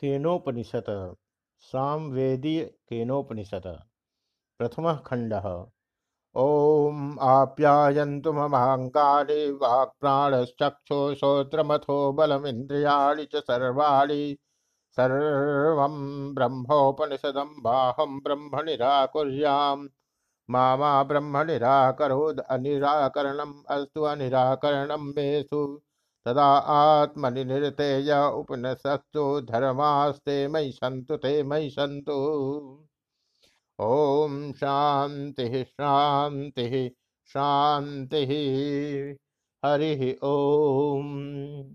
केनोपनिषद सामवेदीय केनोपनिषद प्रथम खंड ओम आप्यायन्तु ममाङ्गानि वाक्प्राणश्चक्षुश्रोत्रमथो बलमिन्द्रियाणि च सर्वाणि। सर्वं ब्रह्मोपनिषदं बाहं ब्रह्म निराकुर्याम् मा मा ब्रह्म निराकरोद् अनिराकरणम् अस्तु मेषु। तदा आत्मनि निरतेय उपनिषत्सु धर्मास्ते मयि सन्तु ते मयि सन्तु। ॐ शान्तिः शान्तिः शान्तिः। हरिः ॐ।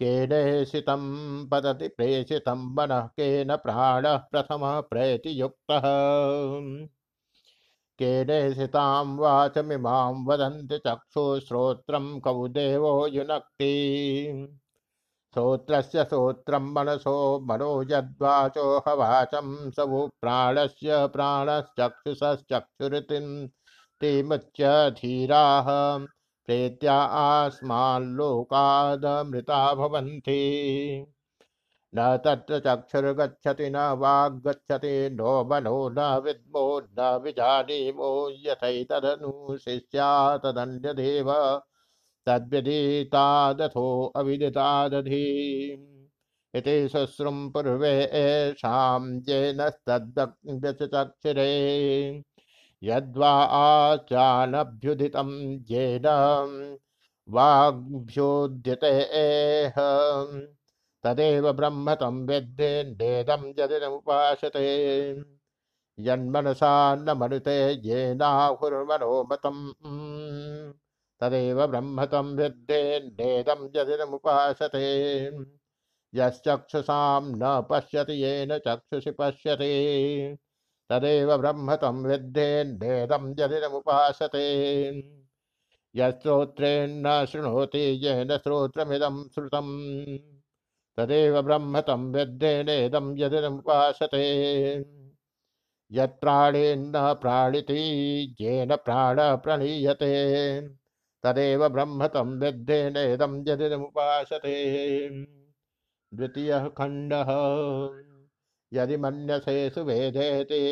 केनेषितं पतति प्रेषितं मनः केन प्राणः प्रथमः प्रैतियुक्तः। केनेषितां वाचमिमां वदन्ति चक्षुश्रोत्रं कौ देवो युनक्ति। श्रोत्रस्य श्रोत्रं मनसो मनो यद्वाचो हवाचं सवु प्राणस्य प्राणश्चक्षुषश्चक्षुरितिं तिमुच्य धीराः। प्रेत्या आस्माल्लोकादमृता भवन्ति। न तत्र चक्षुर्गच्छति न वाग्गच्छति नो मनो न विद्मो न विजानीमो यथैतदनुशिष्या तदन्यदेव तद्विदितादथो अविदितादधि। इति शुश्रुं पूर्वे येषां येनस्तद्व्यचचक्षुरे यद्वा आचानभ्युदितं येन वाग्भ्योद्यते एह। तदेव ब्रह्म तं विद्धेन्नेदं यदिदमुपासते यन्मनसा न मनुते येनाहुर्मनोमतम् तदेव ब्रह्म तं विद्धेन्नेदं यदिदमुपासते यश्चक्षुषां न पश्यति येन चक्षुषि पश्यति। तदेव ब्रह्म तं विद्धेन्नेदं यदिदमुपासते यश्रोत्रेन्न शृणोति येन श्रोत्रमिदं श्रुतम्। तदेव ब्रह्म तं विद्येनेदं यदिमुपासते यत्प्राणेन्न प्राणिति, येन प्राण प्रणीयते। तदेव ब्रह्म तं विद्येनेदं यदिमुपासते द्वितीयः खण्डः, यदि मन्यसे सुवेदेति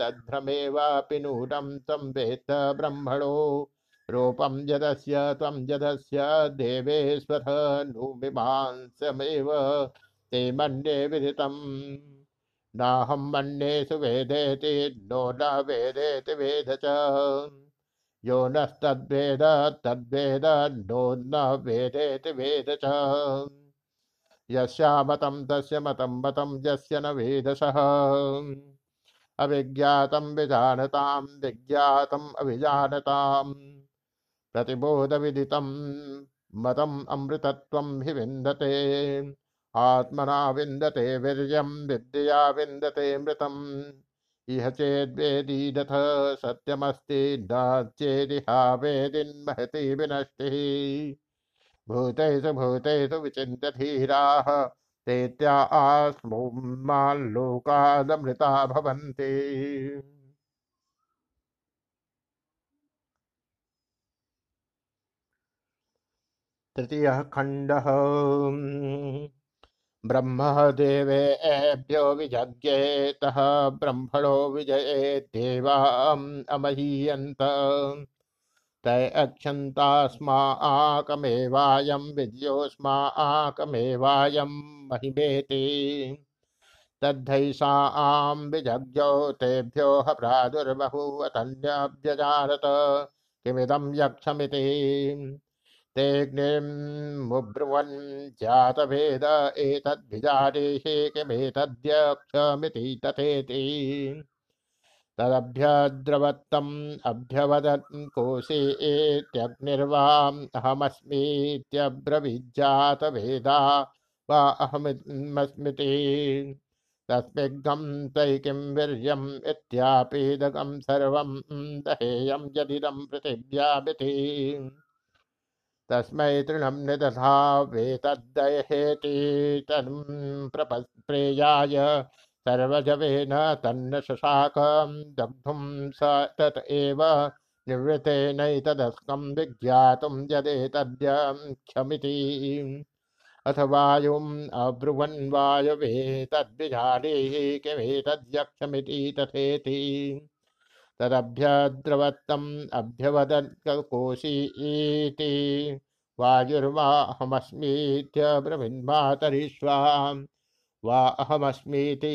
तद्भ्रमेवापि नूनं तं वेत्त ब्रह्मणो। रूपं यदस्य त्वं यदस्य देवेश्वर ते मन्ये विदितम् नाहं मन्येषु वेदेति नो न वेदेति वेद च। यो नस्तद्वेद, तद्वेद, नो न वेदेति वेद च। यस्यामतं तस्य मतं मतं यस्य न वेदसः। अविज्ञातं विजानतां, विज्ञातम् अभिजानताम् प्रतिबोध विदितं मतम अमृतत्वं हि विन्दते। आत्मना विन्दते, वीर्यं विद्या विन्दते मृतम्। इह चेद्वेदीदथ सत्यमस्ति न चेदिहा वेदिन्महति विनष्टिः। भूतेषु भूतेषु विचिन्त्य धीराः तेत्या आस्मुमाल्लोकादमृता भवन्ति। तृतीय खंड ब्रह्म देवेभ्यो विजज्ञेतः, ब्रह्मणो विजये देवा अमहीयन्त। तय अक्षन्तास्मा आकमेवायं विद्योस्मा आकमेवायं महिमेति। तद्धैषा आं विजज्ञो तेभ्यो ह प्रादुर्बहुवतन्यभ्यजानत किमिदं यक्षमिति? तेऽग्निर्मुब्रुवन् जातभेद एतद्भिजानेः किमेतद्यक्षमिति तथेति। तदभ्यद्रवत्तम् अभ्यवदन् कोशे एत्यग्निर्वाम् अहमस्मीत्यब्रवीज्जातभेदा वा अहमस्मिति तस्मिग्गं तै किं वीर्यम् इत्यापीदकं सर्वं दहेयं यदिदं पृथिव्यामिति। तस्मै तृणं निदधा वेतद्दहेति तन् प्रेयाय सर्वजवेन तन्न शशाकं दग्धुं स तत एव निवृतेनैतदस्कं विज्ञातुं यदेतद्यं क्षमिति। अथ वायुम् अब्रुवन् वायवे तद्विजानीः किमेतद्यक्षमिति तथेति। तदभ्यद्रवत्तम् अभ्यवदत्कोशी इति वायुर्वाहमस्मीत्यब्रवीन्मातरिष्वाम् वा अहमस्मीति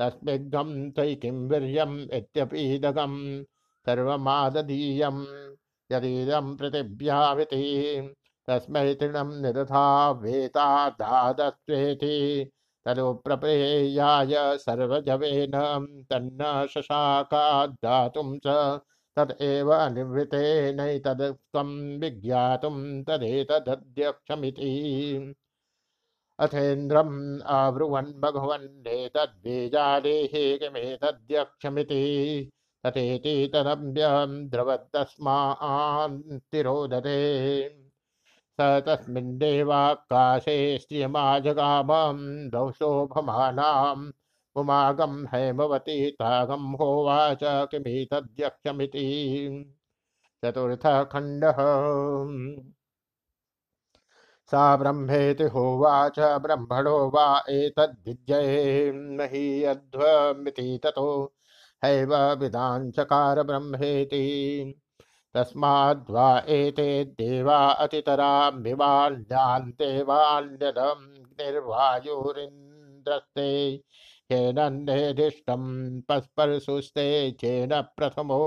तस्मिग्गं त्वयि किं वीर्यम् इत्यपीदकं सर्वमाददीयं यदीदं पृथिव्यामिति तस्मै तृणं निदधा वेता दादस्वेति तदुप्रप्रेयाय सर्वजवेन तन्न शशाकाद्दातुं च तदेव निवृतेनैतदत्वं विज्ञातुं तदेतदध्यक्षमिति। अथेन्द्रम् अब्रुवन् भगवन्नेतद्बीजादेः किमेतद्यक्षमिति तथेति द्रवत्तस्मान्तिरोदते स तस्मिन्देवाकाशे श्रियमाजगामं दौशोभमानाम्। उमागं हेमवती तागं होवाच किमेतद्यक्षमिति। चतुर्थखण्डः। सा ब्रह्मेति होवाच, ब्रह्मणो वा एतद्विद्यये मही अध्वमिति ततो। हैव विदाञ्चकार ब्रह्मेति। तस्माद्वा एते देवा अतितरामिवान्यान्तेवान्यदं निर्वायुरिन्द्रस्ते। येनन्नेदिष्टं पस्परसुस्ते चेन प्रथमो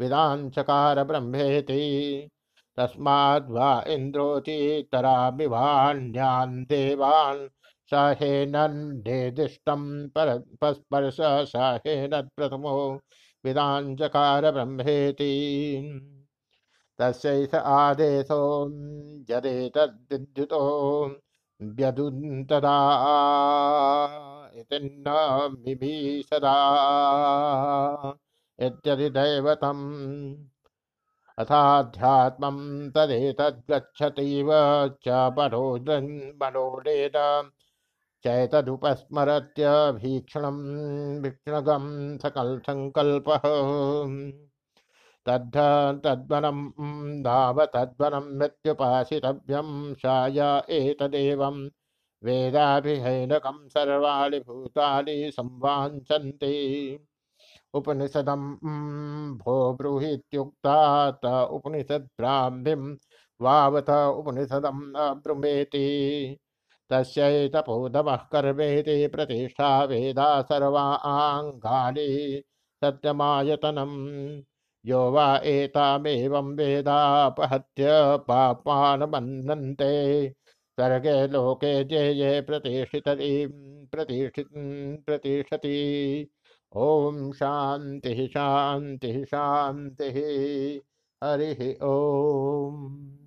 विदाञ्चकार ब्रह्मेति। तस्माद्वा इन्द्रोचितरामिवान्यान् देवान् सहेनन्नेदिष्टं परस्पर्श सहेनप्रथमो विदाञ्चकार ब्रह्मेति। तस्यैष आदेशो यदेतद्विद्युतो व्यदुन्तदा इति न सदा इत्यदि दैवतम् अथाध्यात्मं तदेतद्गच्छतीव च मनोडेन चैतदुपस्मरत्यभीक्षणं भीक्षणगं सकल सङ्कल्पः तद्ध, तद्वनं धाव, तद्वनं मृत्युपासितव्यं शाय एतदेवं। वेदाभिहैनकं सर्वाणि भूतानि संवाञ्छन्ति। उपनिषदं भो ब्रूहीत्युक्ता त वावत उपनिषदम् अब्रुमेति तस्यैतपोदमः कर्मेति प्रतिष्ठा वेदा सर्वाङ्गानि सत्यमायतनम्। यो वा एतामेवं वेदापहत्य पापानमन्नन्ते। स्वर्गे लोके जे ये प्रतिष्ठितति प्रतिष्ठि, प्रतिष्ठति। ॐ शान्तिः शान्तिः शान्तिः। हरिः ॐ